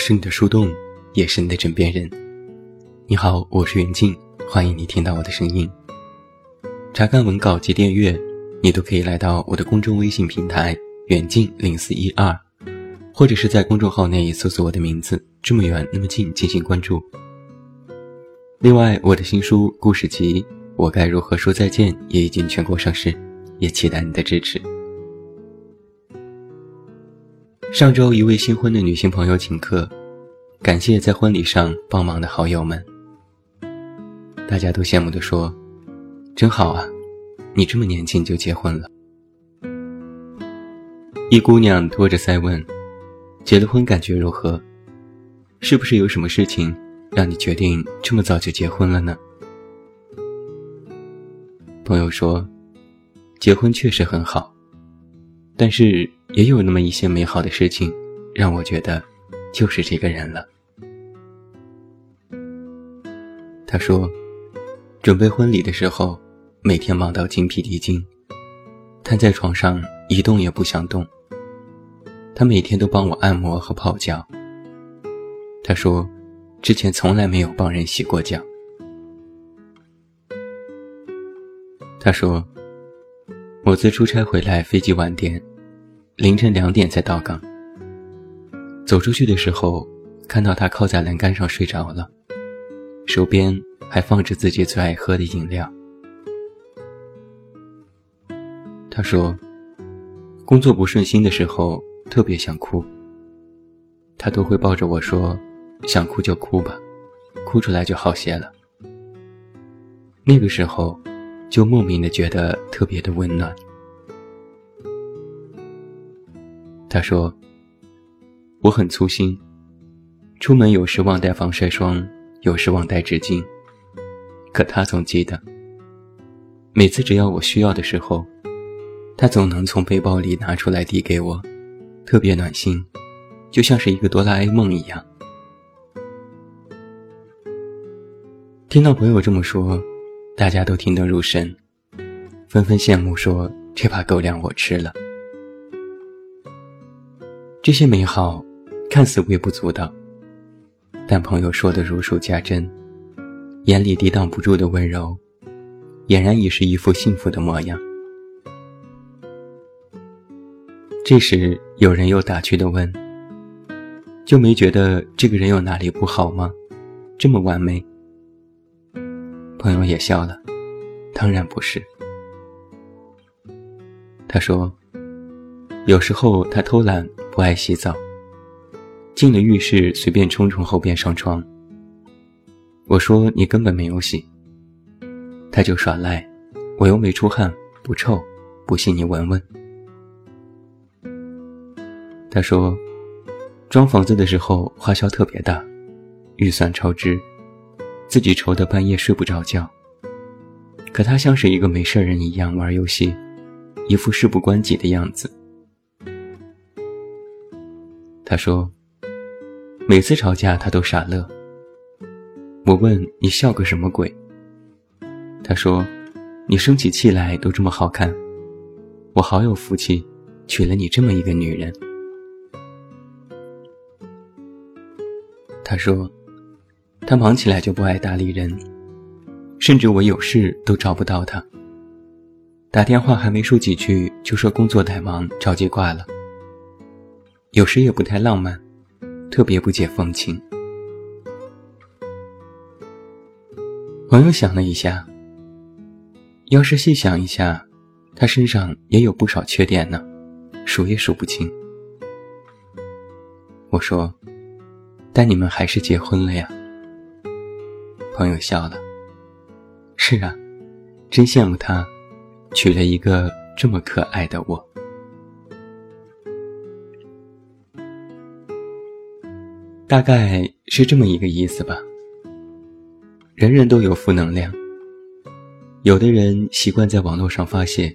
是你的树洞，也是你的枕边人。你好，我是袁静，欢迎你听到我的声音。查看文稿及订阅，你都可以来到我的公众微信平台“远近零四一二”，或者是在公众号内搜索我的名字“这么远那么近”进行关注。另外，我的新书故事集《我该如何说再见》也已经全国上市，也期待你的支持。上周，一位新婚的女性朋友请客，感谢在婚礼上帮忙的好友们。大家都羡慕地说：“真好啊，你这么年轻就结婚了。”一姑娘托着腮问：“结了婚感觉如何？是不是有什么事情让你决定这么早就结婚了呢？”朋友说：“结婚确实很好，但是……”也有那么一些美好的事情，让我觉得就是这个人了。他说，准备婚礼的时候，每天忙到精疲力尽，瘫在床上一动也不想动。他每天都帮我按摩和泡脚。他说，之前从来没有帮人洗过脚。他说，某次出差回来，飞机晚点。凌晨两点才到岗。走出去的时候，看到他靠在栏杆上睡着了，手边还放着自己最爱喝的饮料。他说，工作不顺心的时候特别想哭。他都会抱着我说：“想哭就哭吧，哭出来就好些了。”那个时候，就莫名的觉得特别的温暖。他说：“我很粗心，出门有时忘带防晒霜，有时忘带纸巾。可他总记得，每次只要我需要的时候，他总能从背包里拿出来递给我，特别暖心，就像是一个哆啦 A 梦一样。”听到朋友这么说，大家都听得入神，纷纷羡慕说：“这把狗粮我吃了。”这些美好看似微不足道，但朋友说的如数家珍，眼里抵挡不住的温柔，俨然已是一副幸福的模样。这时，有人又打趣的问：“就没觉得这个人有哪里不好吗？这么完美？”朋友也笑了：“当然不是。”他说：“有时候他偷懒。”不爱洗澡，进了浴室随便冲冲后便上床。我说你根本没有洗，他就耍赖，我又没出汗，不臭，不信你闻闻。他说，装房子的时候花销特别大，预算超支，自己愁得半夜睡不着觉。可他像是一个没事人一样玩游戏，一副事不关己的样子。他说：“每次吵架，他都傻乐。我问你笑个什么鬼？他说：你生起气来都这么好看，我好有福气，娶了你这么一个女人。他说：他忙起来就不爱搭理人，甚至我有事都找不到他。打电话还没说几句，就说工作太忙，着急挂了。”有时也不太浪漫，特别不解风情。朋友想了一下，要是细想一下，他身上也有不少缺点呢，数也数不清。我说：“但你们还是结婚了呀？”朋友笑了：“是啊，真羡慕他，娶了一个这么可爱的我。”大概是这么一个意思吧。人人都有负能量，有的人习惯在网络上发泄，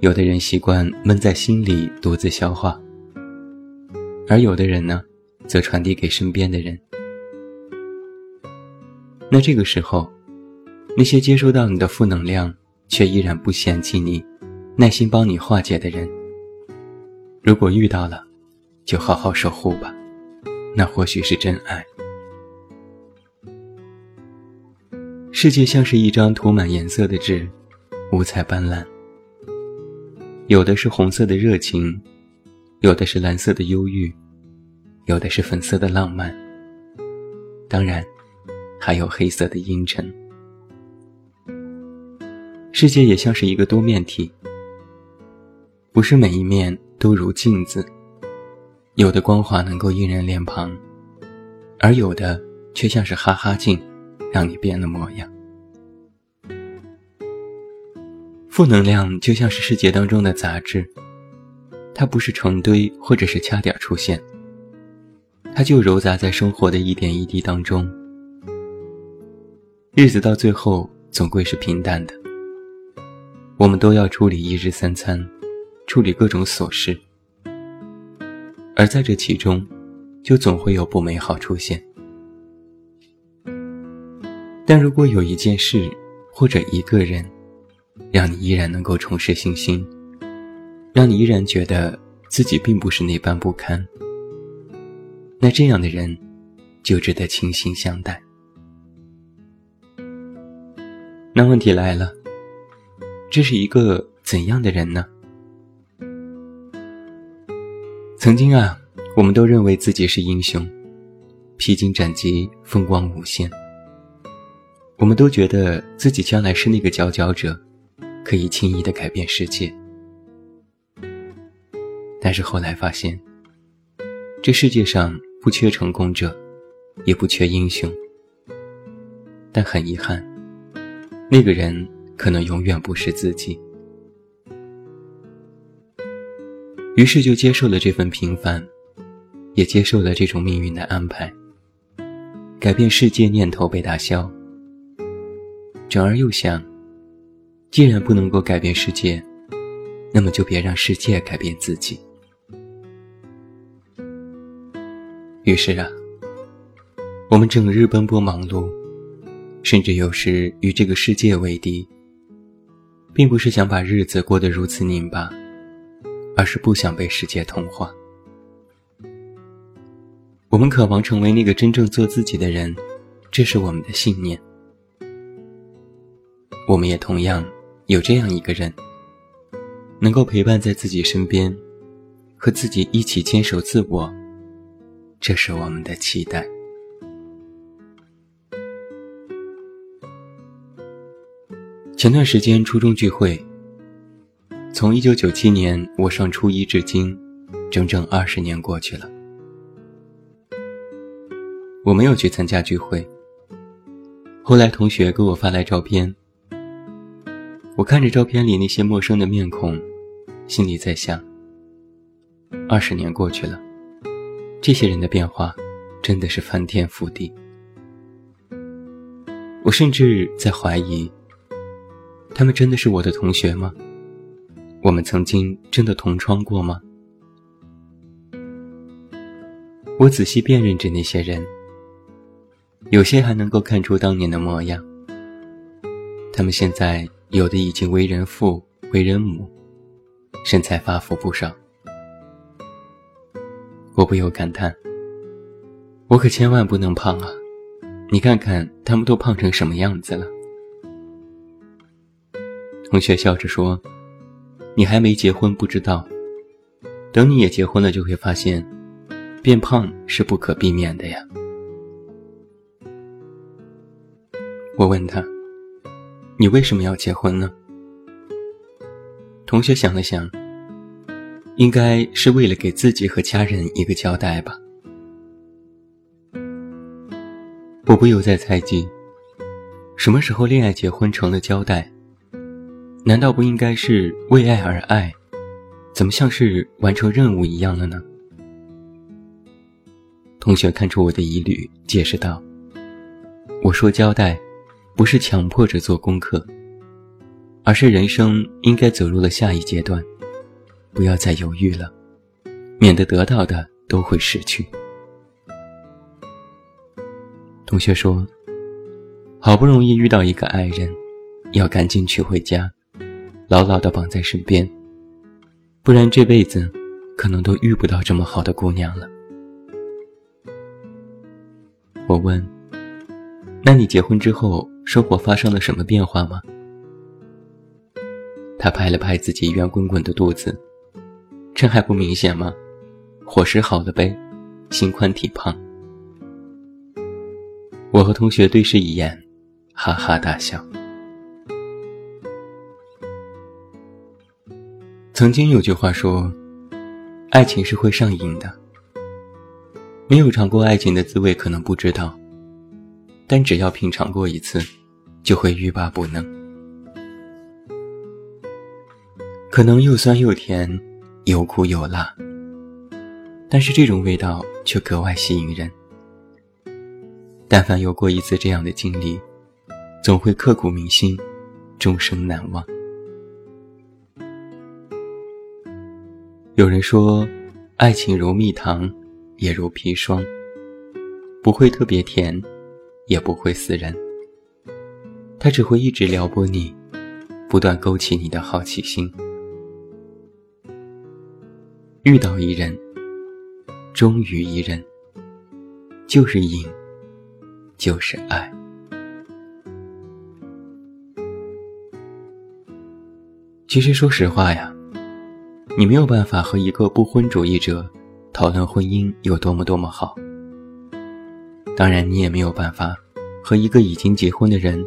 有的人习惯闷在心里独自消化，而有的人呢，则传递给身边的人。那这个时候，那些接收到你的负能量却依然不嫌弃你、耐心帮你化解的人，如果遇到了，就好好守护吧。那或许是真爱。世界像是一张涂满颜色的纸，五彩斑斓。有的是红色的热情，有的是蓝色的忧郁，有的是粉色的浪漫。当然，还有黑色的阴沉。世界也像是一个多面体，不是每一面都如镜子，有的光滑能够映人脸庞，而有的却像是哈哈镜，让你变了模样。负能量就像是世界当中的杂质，它不是成堆或者是掐点出现，它就揉杂在生活的一点一滴当中，日子到最后总归是平淡的。我们都要处理一日三餐，处理各种琐事，而在这其中，就总会有不美好出现。但如果有一件事或者一个人，让你依然能够重拾信心，让你依然觉得自己并不是那般不堪。那这样的人，就值得倾心相待。那问题来了，这是一个怎样的人呢？曾经啊，我们都认为自己是英雄，披荆斩棘，风光无限。我们都觉得自己将来是那个佼佼者。可以轻易的改变世界，但是后来发现，这世界上不缺成功者，也不缺英雄。但很遗憾，那个人可能永远不是自己。于是就接受了这份平凡，也接受了这种命运的安排。改变世界念头被打消，转而又想。既然不能够改变世界，那么就别让世界改变自己。于是啊，我们整日奔波忙碌，甚至有时与这个世界为敌，并不是想把日子过得如此拧巴，而是不想被世界同化。我们渴望成为那个真正做自己的人，这是我们的信念。我们也同样。有这样一个人，能够陪伴在自己身边，和自己一起坚守自我，这是我们的期待。前段时间初中聚会，从一九九七年我上初一至今，整整二十年过去了，我没有去参加聚会。后来同学给我发来照片。我看着照片里那些陌生的面孔，心里在想：二十年过去了，这些人的变化真的是翻天覆地。我甚至在怀疑，他们真的是我的同学吗？我们曾经真的同窗过吗？我仔细辨认着那些人，有些还能够看出当年的模样。他们现在。有的已经为人父、为人母，身材发福不少。我不由感叹：我可千万不能胖啊！你看看他们都胖成什么样子了。同学笑着说：“你还没结婚，不知道。等你也结婚了，就会发现，变胖是不可避免的呀。”我问他。你为什么要结婚呢？同学想了想，应该是为了给自己和家人一个交代吧。我不由在猜忌，什么时候恋爱结婚成了交代？难道不应该是为爱而爱？怎么像是完成任务一样了呢？同学看出我的疑虑，解释道：“我说交代。”不是强迫着做功课，而是人生应该走入了下一阶段，不要再犹豫了，免得得到的都会失去。同学说：“好不容易遇到一个爱人，要赶紧娶回家，牢牢的绑在身边，不然这辈子可能都遇不到这么好的姑娘了。”我问：“那你结婚之后，生活发生了什么变化吗？”他拍了拍自己圆滚滚的肚子，这还不明显吗？伙食好了呗，心宽体胖。我和同学对视一眼，哈哈大笑。曾经有句话说：“爱情是会上瘾的。”没有尝过爱情的滋味，可能不知道。但只要品尝过一次，就会欲罢不能。可能又酸又甜，有苦有辣，但是这种味道却格外吸引人。但凡有过一次这样的经历，总会刻骨铭心，终生难忘。有人说，爱情如蜜糖。也如砒霜，不会特别甜，也不会死人。它只会一直撩拨你，不断勾起你的好奇心。遇到一人，忠于一人，就是瘾，就是爱。其实说实话呀，你没有办法和一个不婚主义者。讨论婚姻有多么多么好，当然你也没有办法和一个已经结婚的人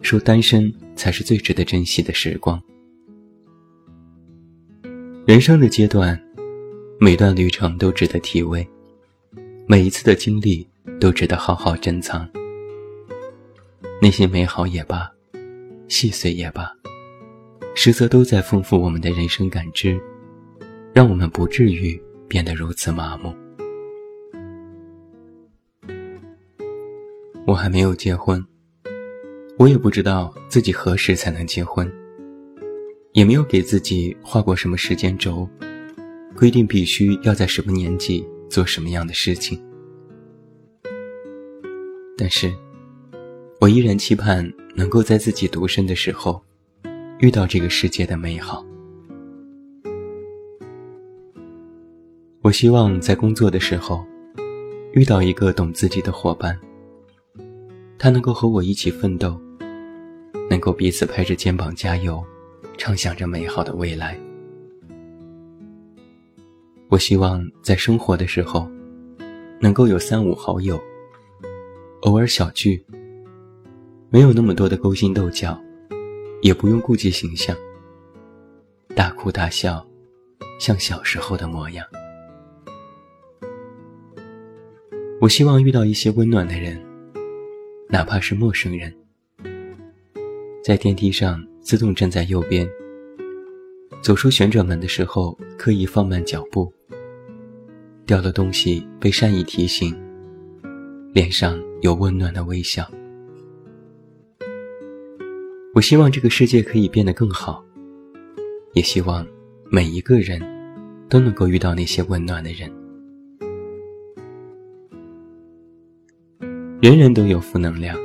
说单身才是最值得珍惜的时光。人生的阶段，每段旅程都值得体味，每一次的经历都值得好好珍藏。那些美好也罢，细碎也罢，实则都在丰富我们的人生感知，让我们不至于。变得如此麻木。我还没有结婚，我也不知道自己何时才能结婚，也没有给自己画过什么时间轴，规定必须要在什么年纪做什么样的事情。但是，我依然期盼能够在自己独身的时候，遇到这个世界的美好。我希望在工作的时候，遇到一个懂自己的伙伴。他能够和我一起奋斗，能够彼此拍着肩膀加油，畅想着美好的未来。我希望在生活的时候，能够有三五好友，偶尔小聚，没有那么多的勾心斗角，也不用顾及形象，大哭大笑，像小时候的模样。我希望遇到一些温暖的人，哪怕是陌生人，在电梯上自动站在右边，走出旋转门的时候刻意放慢脚步，掉了东西被善意提醒，脸上有温暖的微笑。我希望这个世界可以变得更好，也希望每一个人都能够遇到那些温暖的人。人人都有负能量，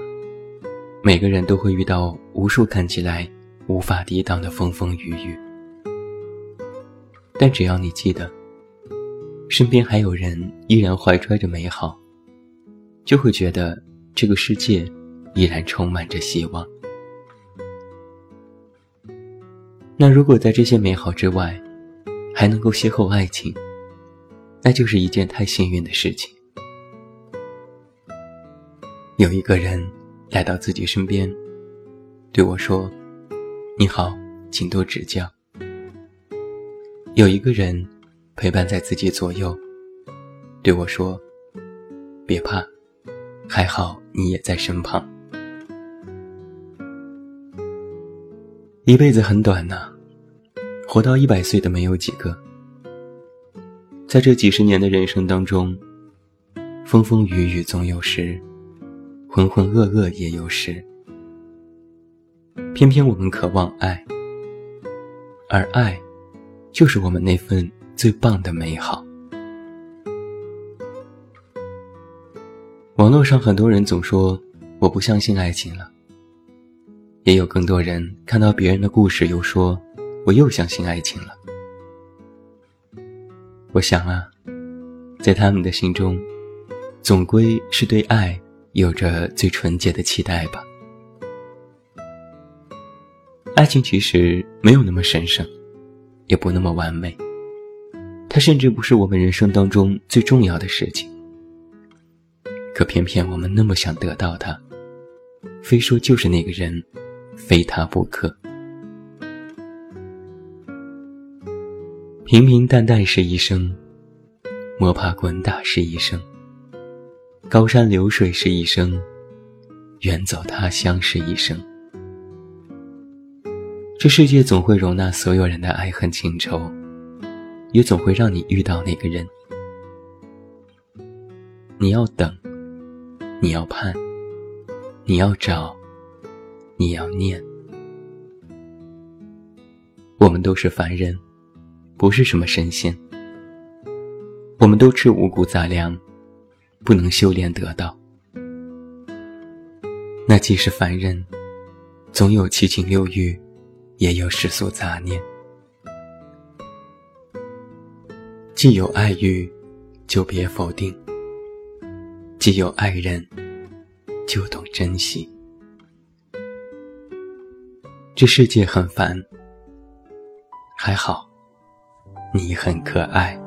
每个人都会遇到无数看起来无法抵挡的风风雨雨。但只要你记得，身边还有人依然怀揣着美好，就会觉得这个世界依然充满着希望。那如果在这些美好之外，还能够邂逅爱情，那就是一件太幸运的事情。有一个人来到自己身边，对我说：“你好，请多指教。”有一个人陪伴在自己左右，对我说：“别怕，还好你也在身旁。”一辈子很短呐，活到一百岁的没有几个。在这几十年的人生当中，风风雨雨总有时。浑浑噩噩也有时，偏偏我们渴望爱，而爱，就是我们那份最棒的美好。网络上很多人总说我不相信爱情了，也有更多人看到别人的故事又说我又相信爱情了。我想啊，在他们的心中，总归是对爱。有着最纯洁的期待吧。爱情其实没有那么神圣，也不那么完美，它甚至不是我们人生当中最重要的事情。可偏偏我们那么想得到它，非说就是那个人，非他不可。平平淡淡是一生，摸爬滚打是一生，高山流水是一生，远走他乡是一生。这世界总会容纳所有人的爱恨情仇，也总会让你遇到那个人。你要等。你要盼，你要找，你要念。我们都是凡人，不是什么神仙。我们都吃五谷杂粮，不能修炼得道。那既是凡人，总有七情六欲，也有世俗杂念。既有爱欲，就别否定。既有爱人，就懂珍惜。这世界很烦，还好，你很可爱。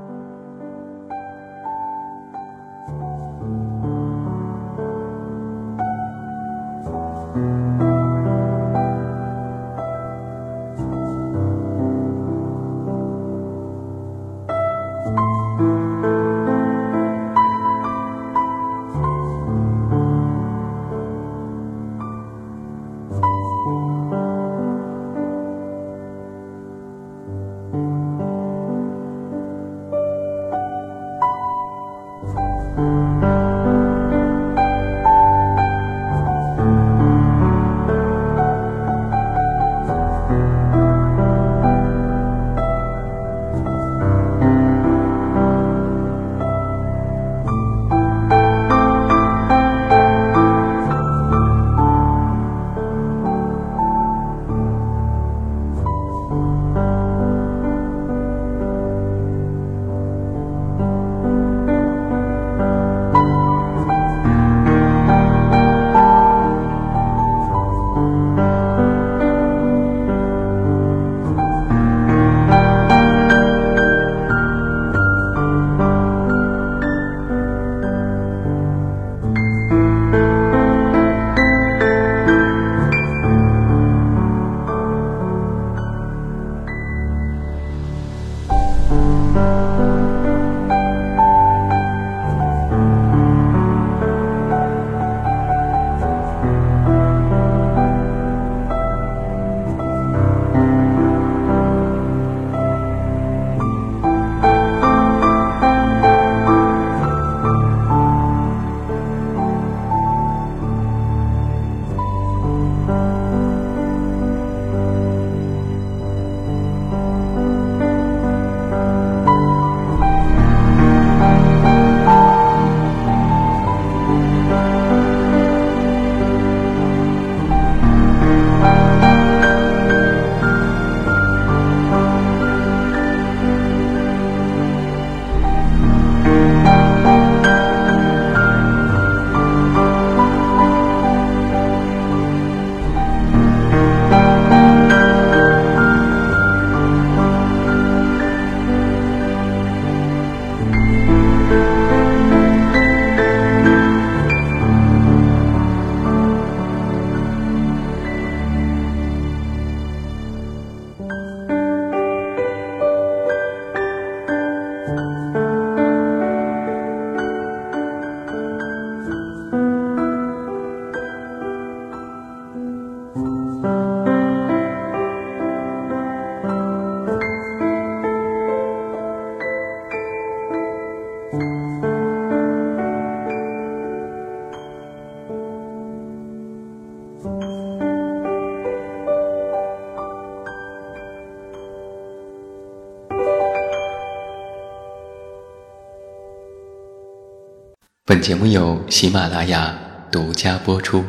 本节目由喜马拉雅独家播出。